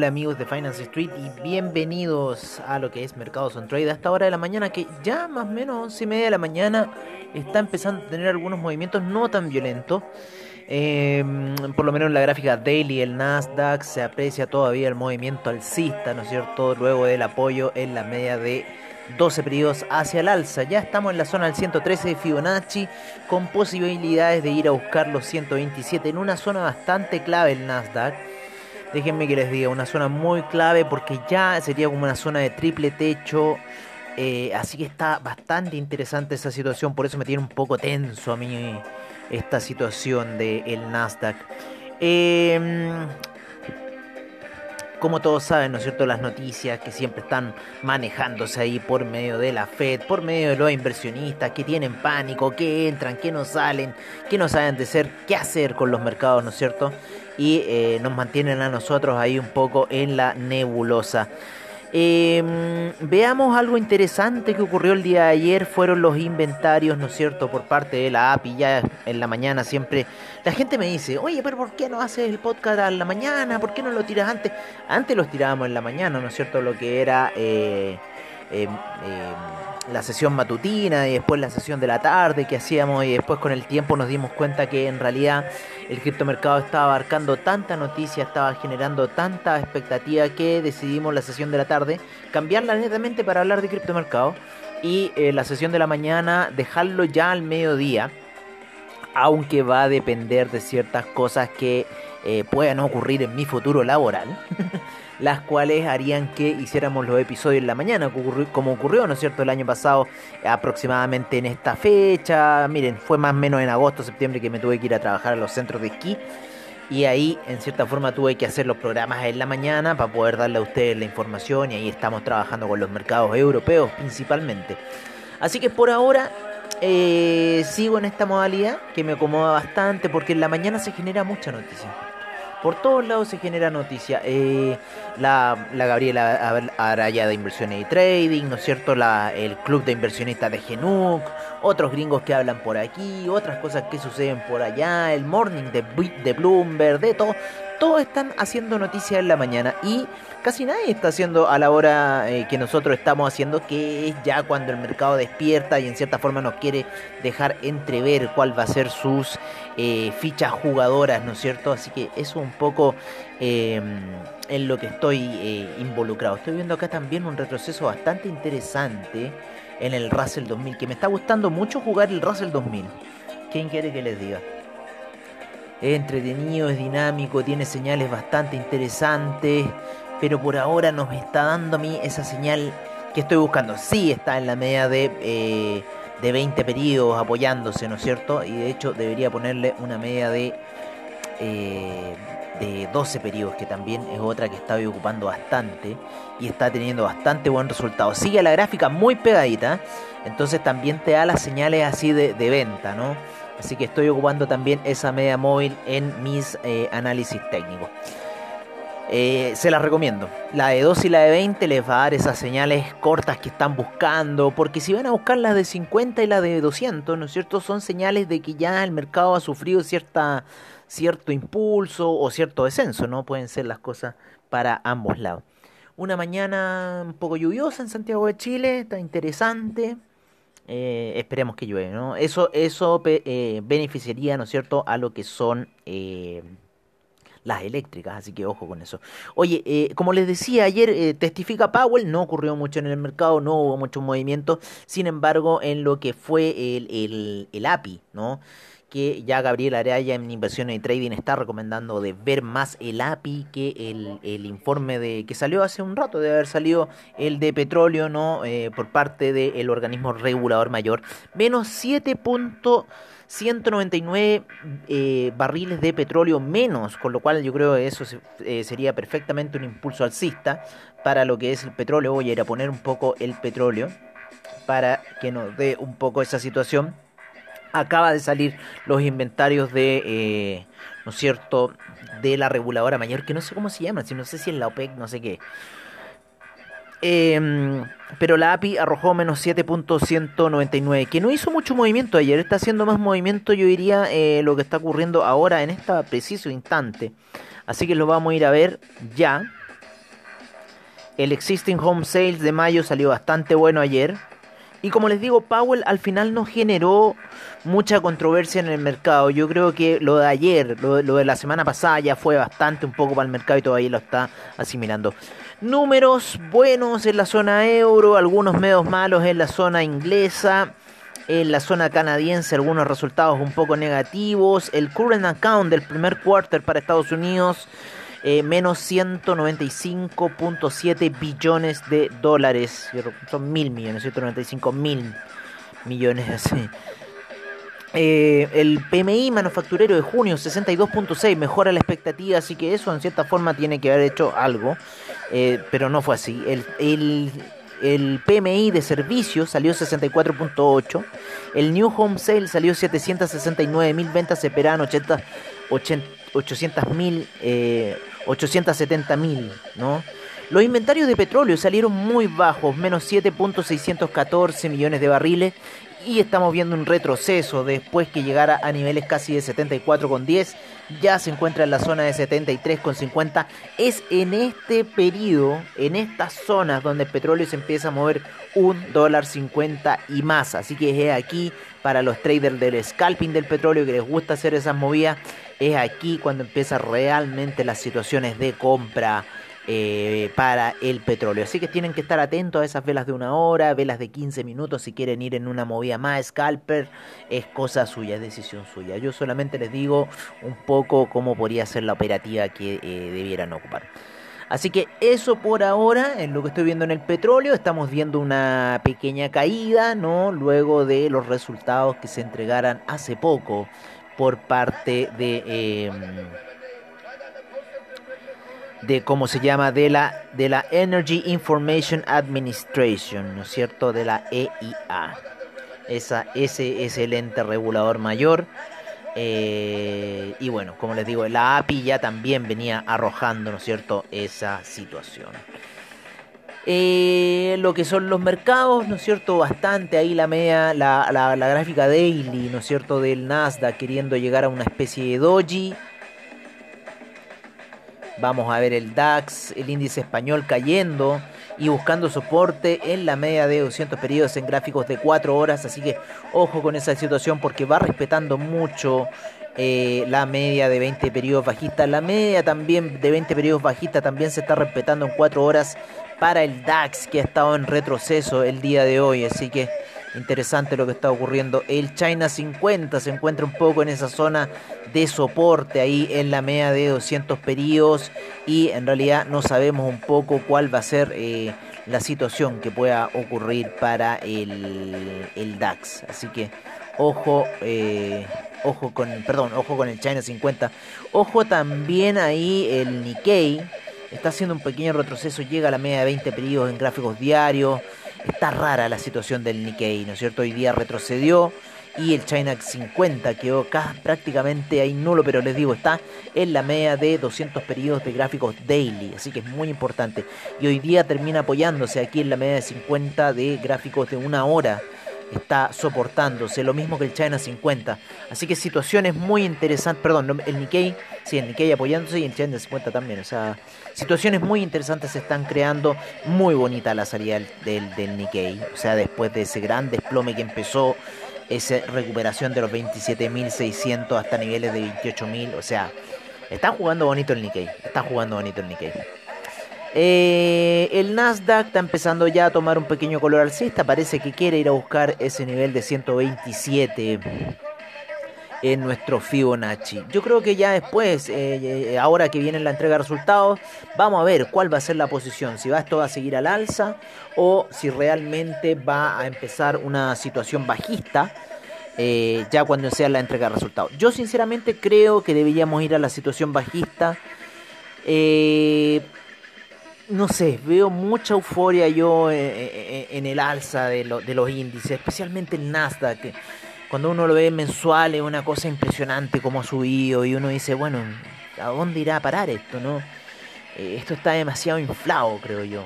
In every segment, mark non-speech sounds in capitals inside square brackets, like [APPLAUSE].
Hola, amigos de Finance Street y bienvenidos a lo que es Mercados on Trade a esta hora de la mañana que ya más o menos 11 y media de la mañana está empezando a tener algunos movimientos no tan violentos. Em, por lo menos en la gráfica daily, el Nasdaq se aprecia todavía el movimiento alcista, ¿no es cierto? Luego del apoyo en la media de 12 periodos hacia el alza. Ya estamos en la zona del 113 de Fibonacci con posibilidades de ir a buscar los 127 en una zona bastante clave el Nasdaq. Déjenme que les diga, una zona muy clave porque ya sería como una zona de triple techo. Eh, así que está bastante interesante esa situación, por eso me tiene un poco tenso a mí esta situación del el Nasdaq. Eh, como todos saben, ¿no es cierto?, las noticias que siempre están manejándose ahí por medio de la Fed, por medio de los inversionistas que tienen pánico, que entran, que no salen, que no saben de ser, qué hacer con los mercados, ¿no es cierto? Y eh, nos mantienen a nosotros ahí un poco en la nebulosa. Eh, veamos algo interesante que ocurrió el día de ayer, fueron los inventarios, ¿no es cierto?, por parte de la API, ya en la mañana siempre la gente me dice, oye, pero ¿por qué no haces el podcast a la mañana? ¿Por qué no lo tiras antes? Antes los tirábamos en la mañana, ¿no es cierto?, lo que era... Eh, eh, la sesión matutina y después la sesión de la tarde que hacíamos y después con el tiempo nos dimos cuenta que en realidad el criptomercado estaba abarcando tanta noticia, estaba generando tanta expectativa que decidimos la sesión de la tarde cambiarla netamente para hablar de criptomercado y eh, la sesión de la mañana dejarlo ya al mediodía, aunque va a depender de ciertas cosas que eh, puedan ocurrir en mi futuro laboral. [LAUGHS] las cuales harían que hiciéramos los episodios en la mañana, como ocurrió, ¿no es cierto?, el año pasado, aproximadamente en esta fecha. Miren, fue más o menos en agosto, septiembre que me tuve que ir a trabajar a los centros de esquí. Y ahí, en cierta forma, tuve que hacer los programas en la mañana para poder darle a ustedes la información. Y ahí estamos trabajando con los mercados europeos principalmente. Así que por ahora eh, sigo en esta modalidad que me acomoda bastante porque en la mañana se genera mucha noticia. Por todos lados se genera noticia. Eh, la, la, Gabriela Araya de Inversiones y Trading, ¿no es cierto? La, el Club de Inversionistas de Genuk, otros gringos que hablan por aquí, otras cosas que suceden por allá, el Morning de, de Bloomberg, de todo. Todos están haciendo noticias en la mañana y casi nadie está haciendo a la hora eh, que nosotros estamos haciendo, que es ya cuando el mercado despierta y en cierta forma nos quiere dejar entrever cuál va a ser sus eh, fichas jugadoras, ¿no es cierto? Así que eso un poco em, en lo que estoy eh, involucrado. Estoy viendo acá también un retroceso bastante interesante en el Russell 2000, que me está gustando mucho jugar el Russell 2000. ¿Quién quiere que les diga? Es entretenido, es dinámico, tiene señales bastante interesantes, pero por ahora nos está dando a mí esa señal que estoy buscando. Sí está en la media de... Eh, de 20 periodos apoyándose, ¿no es cierto? Y de hecho debería ponerle una media de, eh, de 12 periodos, que también es otra que está ocupando bastante y está teniendo bastante buen resultado. Sigue la gráfica muy pegadita, entonces también te da las señales así de, venta, ¿no? Así que estoy ocupando también esa media móvil en mis eh, análisis técnicos. Eh, se las recomiendo. La de 2 y la de 20 les va a dar esas señales cortas que están buscando, porque si van a buscar las de 50 y la de 200, ¿no es cierto? Son señales de que ya el mercado ha sufrido cierta, cierto impulso o cierto descenso, ¿no? Pueden ser las cosas para ambos lados. Una mañana un poco lluviosa en Santiago de Chile, está interesante. Eh, esperemos que llueve, ¿no? Eso, eso eh, beneficiaría, ¿no es cierto?, a lo que son las eléctricas, así que ojo con eso. Oye, eh, como les decía ayer, eh, testifica Powell, no ocurrió mucho en el mercado, no hubo mucho movimiento, sin embargo, en lo que fue el, el, el API, ¿no? Que ya Gabriel Araya en Inversiones y Trading está recomendando de ver más el API que el, el, informe de que salió hace un rato, de haber salido el de petróleo, ¿no? Eh, por parte del organismo regulador mayor. Menos 7.199 eh, barriles de petróleo menos, con lo cual yo creo que eso eh, sería perfectamente un impulso alcista para lo que es el petróleo. Voy a ir a poner un poco el petróleo para que nos dé un poco esa situación acaba de salir los inventarios de, eh, ¿no es cierto?, de la reguladora mayor, que no sé cómo se llama, si no sé si es la OPEC, no sé qué. Em, pero la API arrojó menos 7.199, que no hizo mucho movimiento ayer, está haciendo más movimiento, yo diría, eh, lo que está ocurriendo ahora en este preciso instante. Así que lo vamos a ir a ver ya. El Existing Home Sales de mayo salió bastante bueno ayer. Y como les digo, Powell al final no generó mucha controversia en el mercado. Yo creo que lo de ayer, lo, de la semana pasada ya fue bastante un poco para el mercado y todavía lo está asimilando. Números buenos en la zona euro, algunos medios malos en la zona inglesa. En la zona canadiense algunos resultados un poco negativos. El current account del primer quarter para Estados Unidos eh, menos 195.7 billones de dólares. Son mil millones, 195 mil millones [LAUGHS] así. Eh, el PMI manufacturero de junio 62.6 mejora la expectativa, así que eso en cierta forma tiene que haber hecho algo, eh, pero no fue así. El, el, PMI de servicios salió 64.8, el New Home Sale salió 769 mil ventas, se esperaban 80, 800 mil 870.000, ¿no? Los inventarios de petróleo salieron muy bajos, menos 7.614 millones de barriles y estamos viendo un retroceso después que llegara a niveles casi de 74,10, ya se encuentra en la zona de 73,50. Es en este periodo, en estas zonas donde el petróleo se empieza a mover un dólar 50 y más. Así que es aquí para los traders del scalping del petróleo que les gusta hacer esas movidas, es aquí cuando empieza realmente las situaciones de compra eh, para el petróleo. Así que tienen que estar atentos a esas velas de una hora, velas de 15 minutos si quieren ir en una movida más scalper, es cosa suya, es decisión suya. Yo solamente les digo un poco cómo podría ser la operativa que eh, debieran ocupar. Así que eso por ahora, en lo que estoy viendo en el petróleo, estamos viendo una pequeña caída, ¿no? Luego de los resultados que se entregaran hace poco por parte de... Em, de cómo se llama de la de la Energy Information Administration, ¿no es cierto? De la EIA. Esa, ese es el ente regulador mayor. Eh, y bueno, como les digo, la API ya también venía arrojando, ¿no es cierto?, esa situación. Eh, lo que son los mercados, ¿no es cierto? Bastante ahí la media, la, la, gráfica daily, ¿no es cierto? Del Nasdaq queriendo llegar a una especie de doji. Vamos a ver el DAX, el índice español cayendo y buscando soporte en la media de 200 periodos en gráficos de 4 horas. Así que ojo con esa situación porque va respetando mucho eh, la media de 20 periodos bajistas. La media también de 20 periodos bajistas también se está respetando en 4 horas para el DAX que ha estado en retroceso el día de hoy. Así que interesante lo que está ocurriendo. El China 50 se encuentra un poco en esa zona de soporte ahí en la media de 200 periodos y en realidad no sabemos un poco cuál va a ser eh, la situación que pueda ocurrir para el, el DAX. Así que ojo, eh, ojo con, perdón, ojo con el China 50. Ojo también ahí el Nikkei. Está haciendo un pequeño retroceso, llega a la media de 20 periodos en gráficos diarios. Está rara la situación del Nikkei, ¿no es cierto? Hoy día retrocedió y el China 50 quedó acá prácticamente ahí nulo, pero les digo, está en la media de 200 periodos de gráficos daily, así que es muy importante. Y hoy día termina apoyándose aquí en la media de 50 de gráficos de una hora está soportándose, lo mismo que el China 50. Así que situaciones muy interesantes, perdón, el Nikkei, sí, el Nikkei apoyándose y el China 50 también. O sea, situaciones muy interesantes se están creando, muy bonita la salida del, del, Nikkei. O sea, después de ese gran desplome que empezó, esa recuperación de los 27.600 hasta niveles de 28.000, o sea, está jugando bonito el Nikkei, está jugando bonito el Nikkei. Eh, el Nasdaq está empezando ya a tomar un pequeño color alcista. Parece que quiere ir a buscar ese nivel de 127 en nuestro Fibonacci. Yo creo que ya después, eh, eh, ahora que viene la entrega de resultados, vamos a ver cuál va a ser la posición. Si va esto a seguir al alza o si realmente va a empezar una situación bajista. ya cuando sea la entrega de resultados. Yo sinceramente creo que deberíamos ir a la situación bajista. Eh, no sé, veo mucha euforia yo eh, eh, eh, en, el alza de, de, los índices, especialmente el Nasdaq. Cuando uno lo ve mensual es una cosa impresionante como ha subido y uno dice, bueno, ¿a dónde irá a parar esto? no Esto está demasiado inflado, creo yo.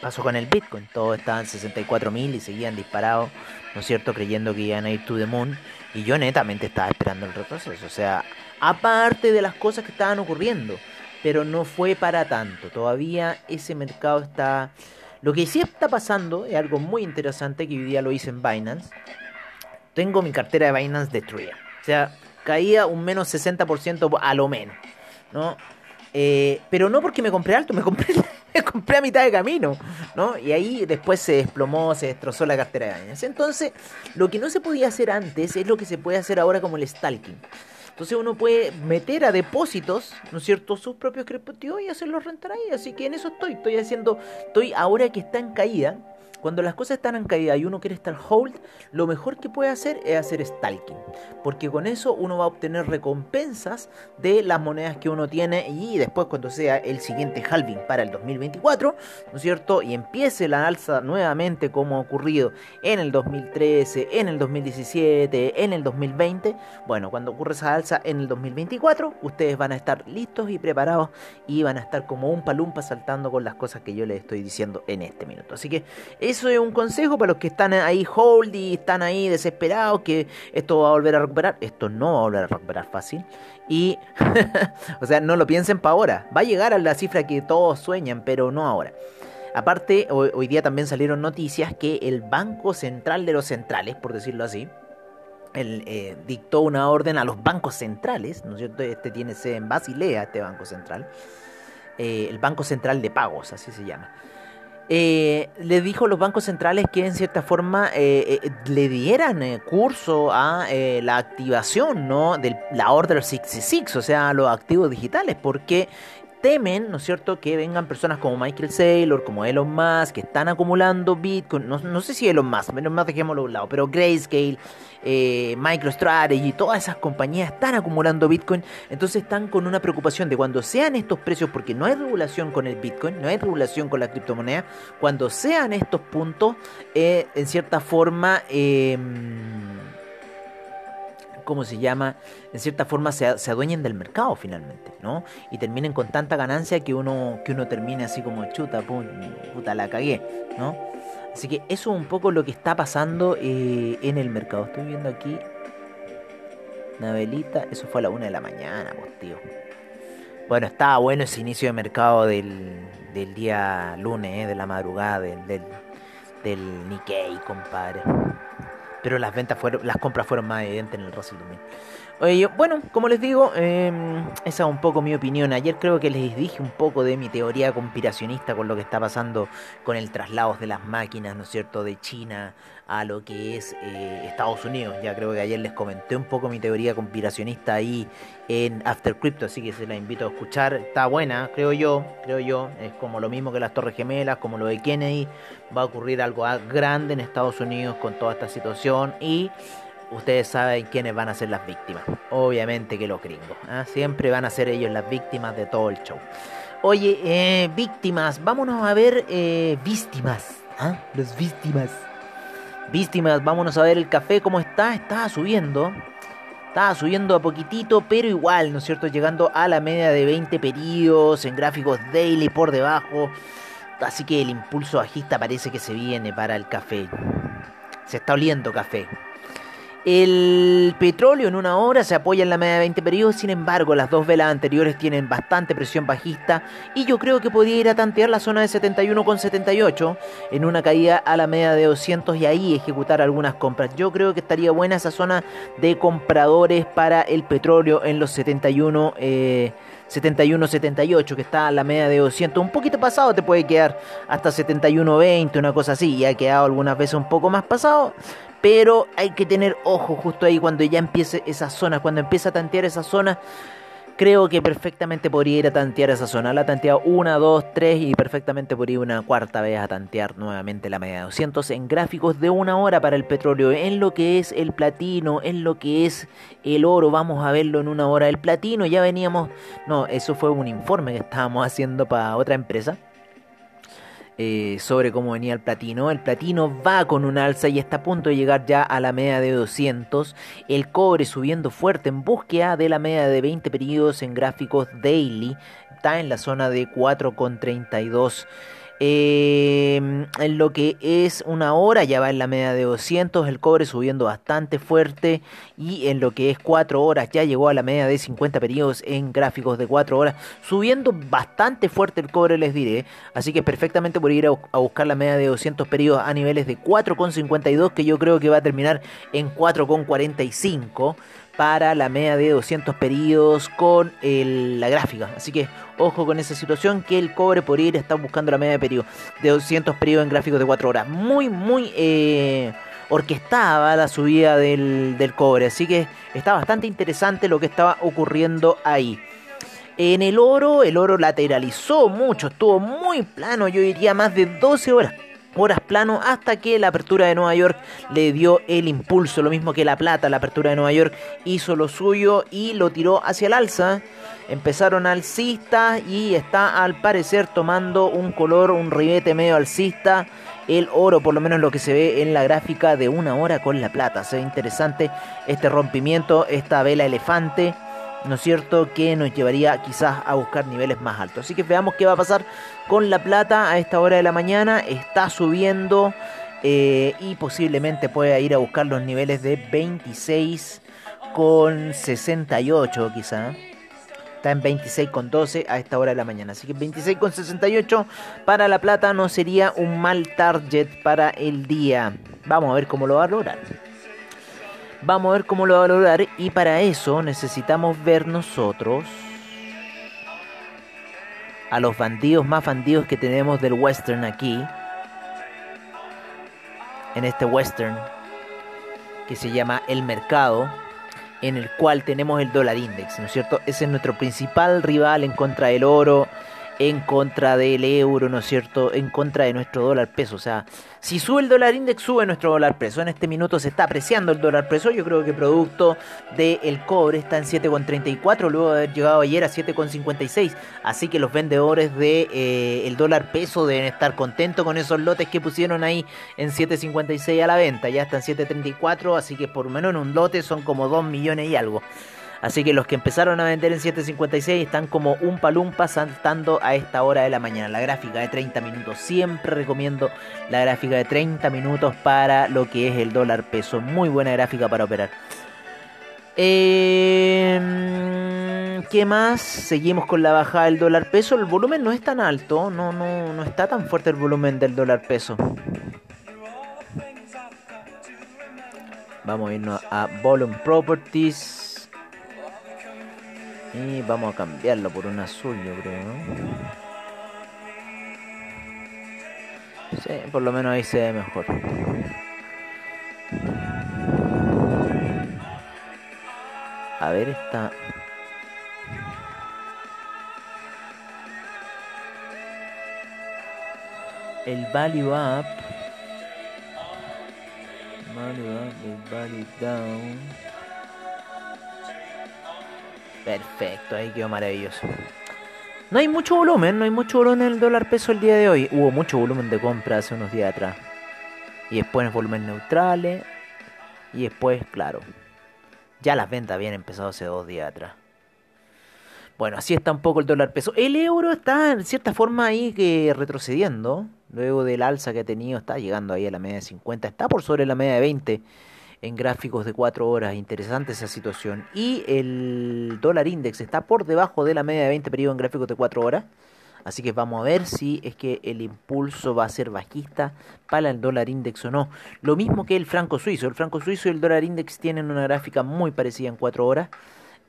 pasó con el Bitcoin. Todos estaban 64.000 y seguían disparados, ¿no es cierto?, creyendo que iban a ir to the moon. Y yo netamente estaba esperando el retroceso. O sea, aparte de las cosas que estaban ocurriendo. Pero no fue para tanto. Todavía ese mercado está... Lo que sí está pasando es algo muy interesante que hoy día lo hice en Binance. Tengo mi cartera de Binance destruida. O sea, caía un menos 60% a lo menos. ¿no? Eh, pero no porque me compré alto, me compré, [LAUGHS] me compré a mitad de camino, ¿no? Y ahí después se desplomó, se destrozó la cartera de Binance. Entonces, lo que no se podía hacer antes es lo que se puede hacer ahora como el stalking. Entonces uno puede meter a depósitos, ¿no es cierto?, sus propios criptoactivos y hacerlos rentar ahí. Así que en eso estoy, estoy haciendo, estoy ahora que está en caída, cuando las cosas están en caída y uno quiere estar hold, lo mejor que puede hacer es hacer stalking. Porque con eso uno va a obtener recompensas de las monedas que uno tiene y después cuando sea el siguiente halving para el 2024, ¿no es cierto? Y empiece la alza nuevamente como ha ocurrido en el 2013, en el 2017, en el 2020. Bueno, cuando ocurre esa alza en el 2024, ustedes van a estar listos y preparados y van a estar como un palumpa saltando con las cosas que yo les estoy diciendo en este minuto. Así que eso es un consejo para los que están ahí hold y están ahí desesperados que esto va a volver a recuperar. Esto no va a volver a recuperar fácil. Y, [LAUGHS] o sea, no lo piensen para ahora. Va a llegar a la cifra que todos sueñan, pero no ahora. Aparte, hoy, día también salieron noticias que el Banco Central de los Centrales, por decirlo así, él, eh, dictó una orden a los bancos centrales, ¿no es cierto? Este tiene sede en Basilea, este Banco Central. Eh, el Banco Central de Pagos, así se llama eh, le dijo a los bancos centrales que en cierta forma eh, eh, le dieran eh, curso a la activación ¿no? de la Order 66, o sea, los activos digitales, porque temen, ¿no es cierto?, que vengan personas como Michael Saylor, como Elon Musk, que están acumulando Bitcoin, no, no sé si Elon Musk, menos más dejémoslo a un lado, pero Grayscale, eh, MicroStrategy, todas esas compañías están acumulando Bitcoin, entonces están con una preocupación de cuando sean estos precios, porque no hay regulación con el Bitcoin, no hay regulación con la criptomoneda, cuando sean estos puntos, eh, en cierta forma, eh, ¿cómo se llama? En cierta forma se, adueñen del mercado finalmente, ¿no? Y terminen con tanta ganancia que uno, que uno termine así como chuta, puta, la cagué, ¿no? Así que eso es un poco lo que está pasando eh, en el mercado. Estoy viendo aquí una velita, eso fue a la una de la mañana, pues tío. Bueno, estaba bueno ese inicio de mercado del, del día lunes, eh, de la madrugada, del, del, del Nikkei, compadre pero las ventas fueron, las compras fueron más evidentes en el Russell 2000. Bueno, como les digo, em, esa es un poco mi opinión. Ayer creo que les dije un poco de mi teoría conspiracionista con lo que está pasando con el traslado de las máquinas, ¿no es cierto?, de China a lo que es eh, Estados Unidos. Ya creo que ayer les comenté un poco mi teoría conspiracionista ahí en After Crypto, así que se la invito a escuchar. Está buena, creo yo, creo yo. Es como lo mismo que las Torres Gemelas, como lo de Kennedy. Va a ocurrir algo grande en Estados Unidos con toda esta situación y ustedes saben quiénes van a ser las víctimas. Obviamente que los gringos. ¿ah? Siempre van a ser ellos las víctimas de todo el show. Oye, eh, víctimas, vámonos a ver eh, víctimas. ¿ah? Los víctimas. Víctimas, vámonos a ver el café cómo está. Estaba subiendo. Estaba subiendo a poquitito, pero igual, ¿no es cierto? Llegando a la media de 20 periodos en gráficos daily por debajo. Así que el impulso bajista parece que se viene para el café. Se está oliendo café. El petróleo en una hora se apoya en la media de 20 periodos, sin embargo las dos velas anteriores tienen bastante presión bajista y yo creo que podría ir a tantear la zona de 71,78 en una caída a la media de 200 y ahí ejecutar algunas compras. Yo creo que estaría buena esa zona de compradores para el petróleo en los 71. 71-78, que está a la media de 200. Un poquito pasado te puede quedar hasta 71-20, una cosa así. Ya ha quedado algunas veces un poco más pasado. Pero hay que tener ojo justo ahí cuando ya empiece esa zona, cuando empieza a tantear esa zona. Creo que perfectamente podría ir a tantear esa zona. La ha tanteado una, dos, tres y perfectamente podría ir una cuarta vez a tantear nuevamente la media de 200 en gráficos de una hora para el petróleo. En lo que es el platino, en lo que es el oro, vamos a verlo en una hora. El platino ya veníamos... No, eso fue un informe que estábamos haciendo para otra empresa eh, sobre cómo venía el platino. El platino va con un alza y está a punto de llegar ya a la media de 200. El cobre subiendo fuerte en búsqueda de la media de 20 periodos en gráficos daily. Está en la zona de 4,32. Em, en lo que es una hora ya va en la media de 200, el cobre subiendo bastante fuerte y en lo que es 4 horas ya llegó a la media de 50 periodos en gráficos de 4 horas, subiendo bastante fuerte el cobre les diré, así que perfectamente por ir a, buscar la media de 200 periodos a niveles de 4,52 que yo creo que va a terminar en 4,45 para la media de 200 periodos con la gráfica. Así que ojo con esa situación que el cobre por ir está buscando la media de de 200 periodos en gráficos de 4 horas. Muy, muy eh, orquestada la subida del, del cobre. Así que está bastante interesante lo que estaba ocurriendo ahí. En el oro, el oro lateralizó mucho, estuvo muy plano, yo diría más de 12 horas horas plano hasta que la apertura de Nueva York le dio el impulso, lo mismo que la plata, la apertura de Nueva York hizo lo suyo y lo tiró hacia el alza. Empezaron alcistas y está al parecer tomando un color, un ribete medio alcista. El oro, por lo menos lo que se ve en la gráfica de una hora con la plata. Se ve interesante este rompimiento, esta vela elefante. ¿No es cierto? Que nos llevaría quizás a buscar niveles más altos. Así que veamos qué va a pasar con la plata a esta hora de la mañana. Está subiendo eh, y posiblemente pueda ir a buscar los niveles de 26 con 68 quizá. Está en 26 con 12 a esta hora de la mañana. Así que 26 con 68 para la plata no sería un mal target para el día. Vamos a ver cómo lo va a lograr. Vamos a ver cómo lo va a lograr y para eso necesitamos ver nosotros a los bandidos más bandidos que tenemos del western aquí. En este western que se llama El Mercado, en el cual tenemos el dólar index, ¿no es cierto? Ese es nuestro principal rival en contra del oro, en contra del euro, ¿no es cierto? En contra de nuestro dólar peso. O sea, si sube el dólar index, sube nuestro dólar peso. En este minuto se está apreciando el dólar peso. Yo creo que producto del cobre está en 7,34, luego de haber llegado ayer a 7,56. Así que los vendedores de, eh, dólar peso deben estar contentos con esos lotes que pusieron ahí en 7,56 a la venta. Ya están 7,34, así que por lo menos en un lote son como 2 millones y algo. Así que los que empezaron a vender en 7.56 están como un palumpa saltando a esta hora de la mañana. La gráfica de 30 minutos. Siempre recomiendo la gráfica de 30 minutos para lo que es el dólar peso. Muy buena gráfica para operar. Em, ¿Qué más? Seguimos con la bajada del dólar peso. El volumen no es tan alto. No, no, no está tan fuerte el volumen del dólar peso. Vamos a irnos a Volume Properties. Y vamos a cambiarlo por un azul, yo creo, Sí, por lo menos ahí se ve mejor. A ver, esta... El value up. Value up, el value down. Perfecto, ahí quedó maravilloso. No hay mucho volumen, no hay mucho volumen en el dólar peso el día de hoy. Hubo mucho volumen de compra hace unos días atrás. Y después en volumen neutrales. Y después, claro. Ya las ventas habían empezado hace dos días atrás. Bueno, así está un poco el dólar peso. El euro está en cierta forma ahí que retrocediendo. Luego del alza que ha tenido, está llegando ahí a la media de 50. Está por sobre la media de 20 en gráficos de 4 horas. Interesante esa situación. Y el dólar index está por debajo de la media de 20 periodos en gráficos de 4 horas. Así que vamos a ver si es que el impulso va a ser bajista para el dólar index o no. Lo mismo que el franco suizo. El franco suizo y el dólar index tienen una gráfica muy parecida en 4 horas.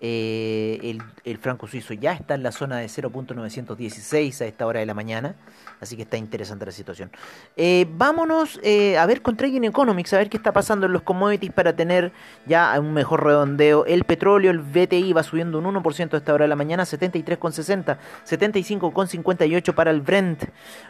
Eh, el, franco suizo ya está en la zona de 0.916 a esta hora de la mañana. Así que está interesante la situación. Eh, vámonos eh, a ver con Trading Economics, a ver qué está pasando en los commodities para tener ya un mejor redondeo. El petróleo, el BTI va subiendo un 1% a esta hora de la mañana, 73,60, 75,58 para el Brent,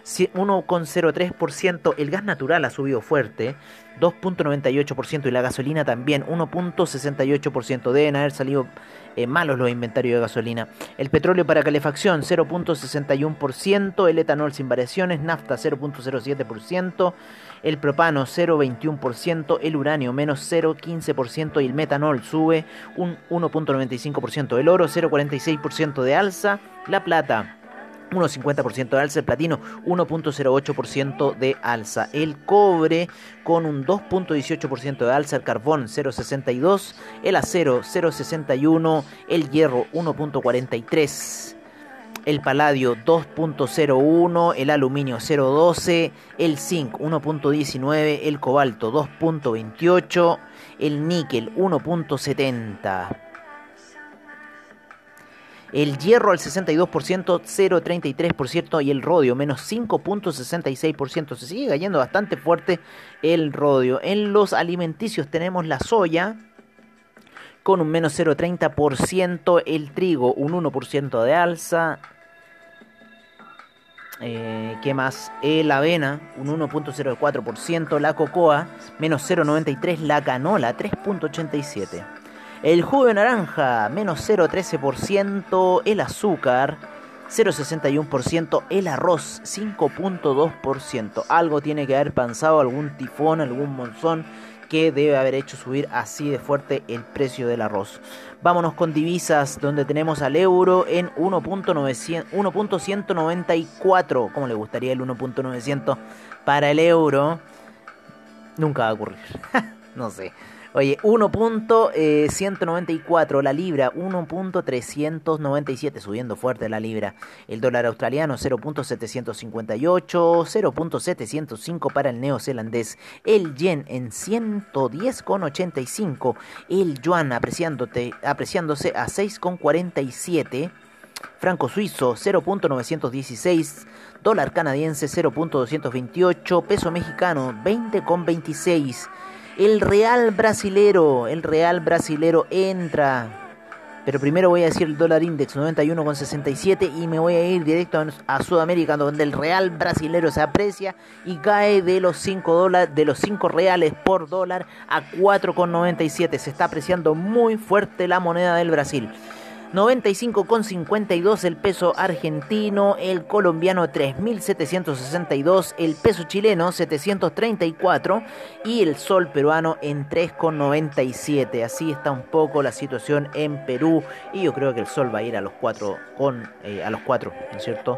1,03%. El gas natural ha subido fuerte. 2.98% y la gasolina también 1.68%. Deben haber salido eh, malos los inventarios de gasolina. El petróleo para calefacción 0.61%, el etanol sin variaciones, nafta 0.07%, el propano 0.21%, el uranio menos 0.15% y el metanol sube un 1.95%. El oro 0.46% de alza, la plata 1,50% de alza, el platino 1.08% de alza, el cobre con un 2.18% de alza, el carbón 0.62, el acero 0.61, el hierro 1.43, el paladio 2.01, el aluminio 0.12, el zinc 1.19, el cobalto 2.28, el níquel 1.70. El hierro al 62%, 0,33% y el rodio menos 5.66%. Se sigue cayendo bastante fuerte el rodio. En los alimenticios tenemos la soya con un menos 0,30%, el trigo un 1% de alza. Eh, ¿Qué más? El avena, un 1.04%. La cocoa, menos 0.93. La canola, 3.87. El jugo de naranja, menos 0,13%. El azúcar, 0,61%. El arroz, 5,2%. Algo tiene que haber pensado algún tifón, algún monzón que debe haber hecho subir así de fuerte el precio del arroz. Vámonos con divisas, donde tenemos al euro en 1.194. ¿Cómo le gustaría el 1.900 para el euro? Nunca va a ocurrir. [LAUGHS] no sé. Oye, 1.194 la libra, 1.397 subiendo fuerte la libra. El dólar australiano 0.758, 0.705 para el neozelandés. El yen en 110.85. El yuan apreciándose a 6.47. Franco suizo 0.916, dólar canadiense 0.228, peso mexicano 20.26, el Real Brasilero, el Real Brasilero entra. Pero primero voy a decir el dólar index 91,67 y me voy a ir directo a Sudamérica donde el Real Brasilero se aprecia y cae de los 5 dólares de los 5 reales por dólar a 4,97. Se está apreciando muy fuerte la moneda del Brasil. 95,52 el peso argentino, el colombiano 3.762, el peso chileno 734 y el sol peruano en 3,97. Así está un poco la situación en Perú y yo creo que el sol va a ir a los 4 con eh, a los 4, ¿no es cierto?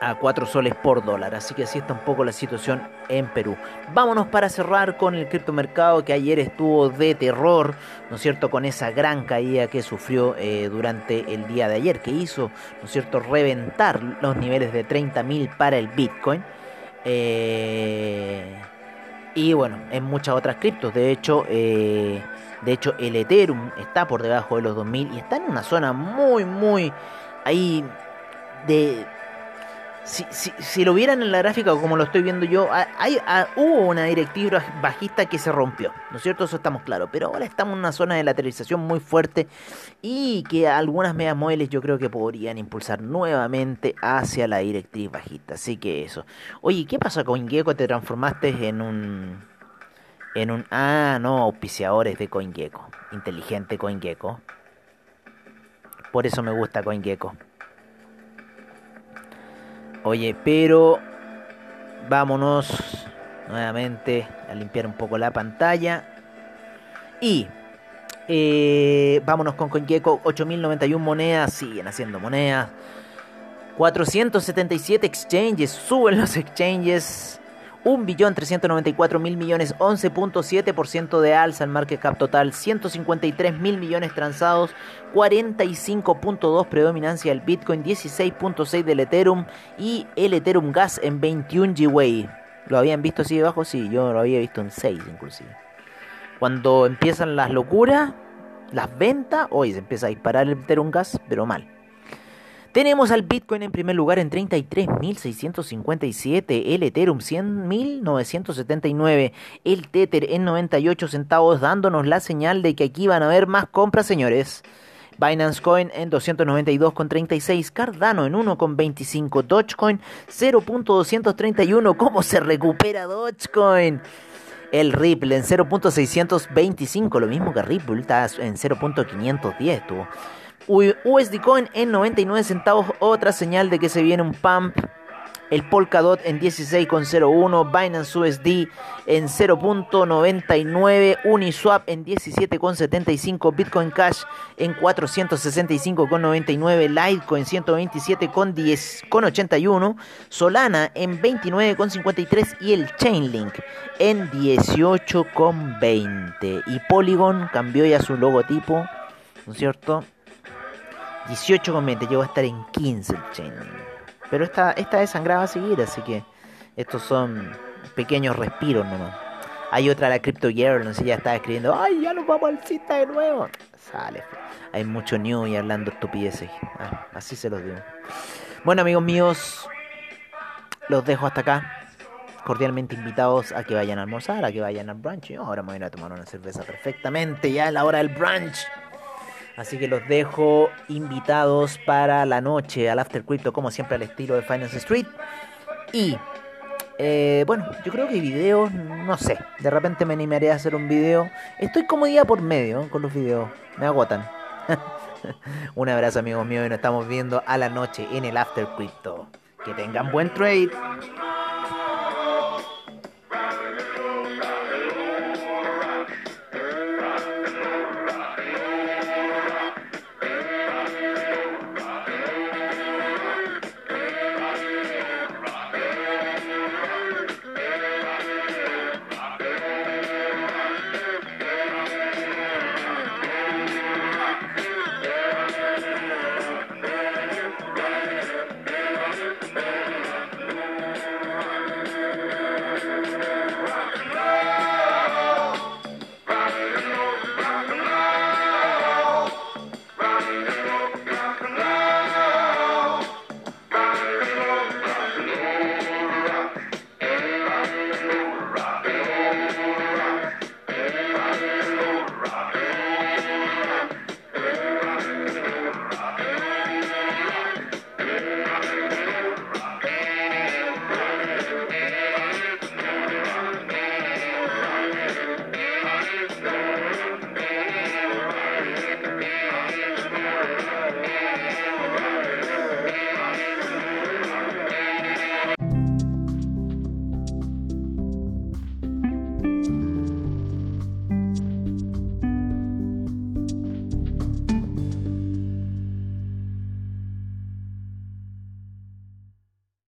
A 4 soles por dólar. Así que así está un poco la situación en Perú. Vámonos para cerrar con el criptomercado que ayer estuvo de terror, ¿no es cierto? Con esa gran caída que sufrió eh, durante el día de ayer, que hizo, ¿no es cierto?, reventar los niveles de 30.000 para el Bitcoin. Eh, y bueno, en muchas otras criptos. De hecho, eh, de hecho, el Ethereum está por debajo de los 2000 y está en una zona muy, muy ahí de si, lo vieran en la gráfica como lo estoy viendo yo, hay, hubo una directiva bajista que se rompió, ¿no es cierto? Eso estamos claros. Pero ahora estamos en una zona de lateralización muy fuerte y que algunas medias móviles yo creo que podrían impulsar nuevamente hacia la directriz bajista. Así que eso. Oye, ¿qué pasa con CoinGecko? Te transformaste en un... En un... Ah, no, auspiciadores de CoinGecko. Inteligente CoinGecko. Por eso me gusta CoinGecko. Oye, pero vámonos nuevamente a limpiar un poco la pantalla. Y eh, vámonos con CoinGecko, 8.091 monedas, siguen haciendo monedas. 477 exchanges, suben los [LAUGHS] exchanges. 1.394.000 millones, 11.7% de alza en market cap total, 153.000 millones transados, 45.2 predominancia del Bitcoin, 16.6 del Ethereum y el Ethereum Gas en 21 GWay. ¿Lo habían visto así debajo? Sí, yo lo había visto en 6 inclusive. Cuando empiezan las locuras, las ventas, hoy se empieza a disparar el Ethereum Gas, pero mal. Tenemos al Bitcoin en primer lugar en 33.657, el Ethereum 100.979, el Tether en 98 centavos, dándonos la señal de que aquí van a haber más compras, señores. Binance Coin en 292,36, Cardano en 1,25, Dogecoin 0.231. ¿Cómo se recupera Dogecoin? El Ripple en 0.625, lo mismo que Ripple, está en 0.510 tuvo. USD Coin en 99 centavos, otra señal de que se viene un pump. El Polkadot en 16,01, Binance USD en 0.99, Uniswap en 17,75, Bitcoin Cash en 465,99, Litecoin 127,81, Solana en 29,53 y el Chainlink en 18,20. Y Polygon cambió ya su logotipo, ¿no es cierto? 18,20, llegó a estar en 15 el Chainlink. Pero esta, esta desangrada va a seguir, así que estos son pequeños respiros nomás. Hay otra, la Crypto Girl, no sé, ya estaba escribiendo, ¡ay, ya nos vamos al cita de nuevo! Sale, hay mucho new y hablando estupideces. Ah, así se los digo. Bueno, amigos míos, los dejo hasta acá. Cordialmente invitados a que vayan a almorzar, a que vayan al brunch. Yo ahora me voy a tomar una cerveza perfectamente, ya es la hora del brunch. Así que los dejo invitados para la noche al After Crypto, como siempre al estilo de Finance Street. Y eh, bueno, yo creo que videos, no sé, de repente me animaré a hacer un video. Estoy como día por medio con los videos, me agotan. [LAUGHS] un abrazo amigos míos y nos estamos viendo a la noche en el After Crypto. Que tengan buen trade.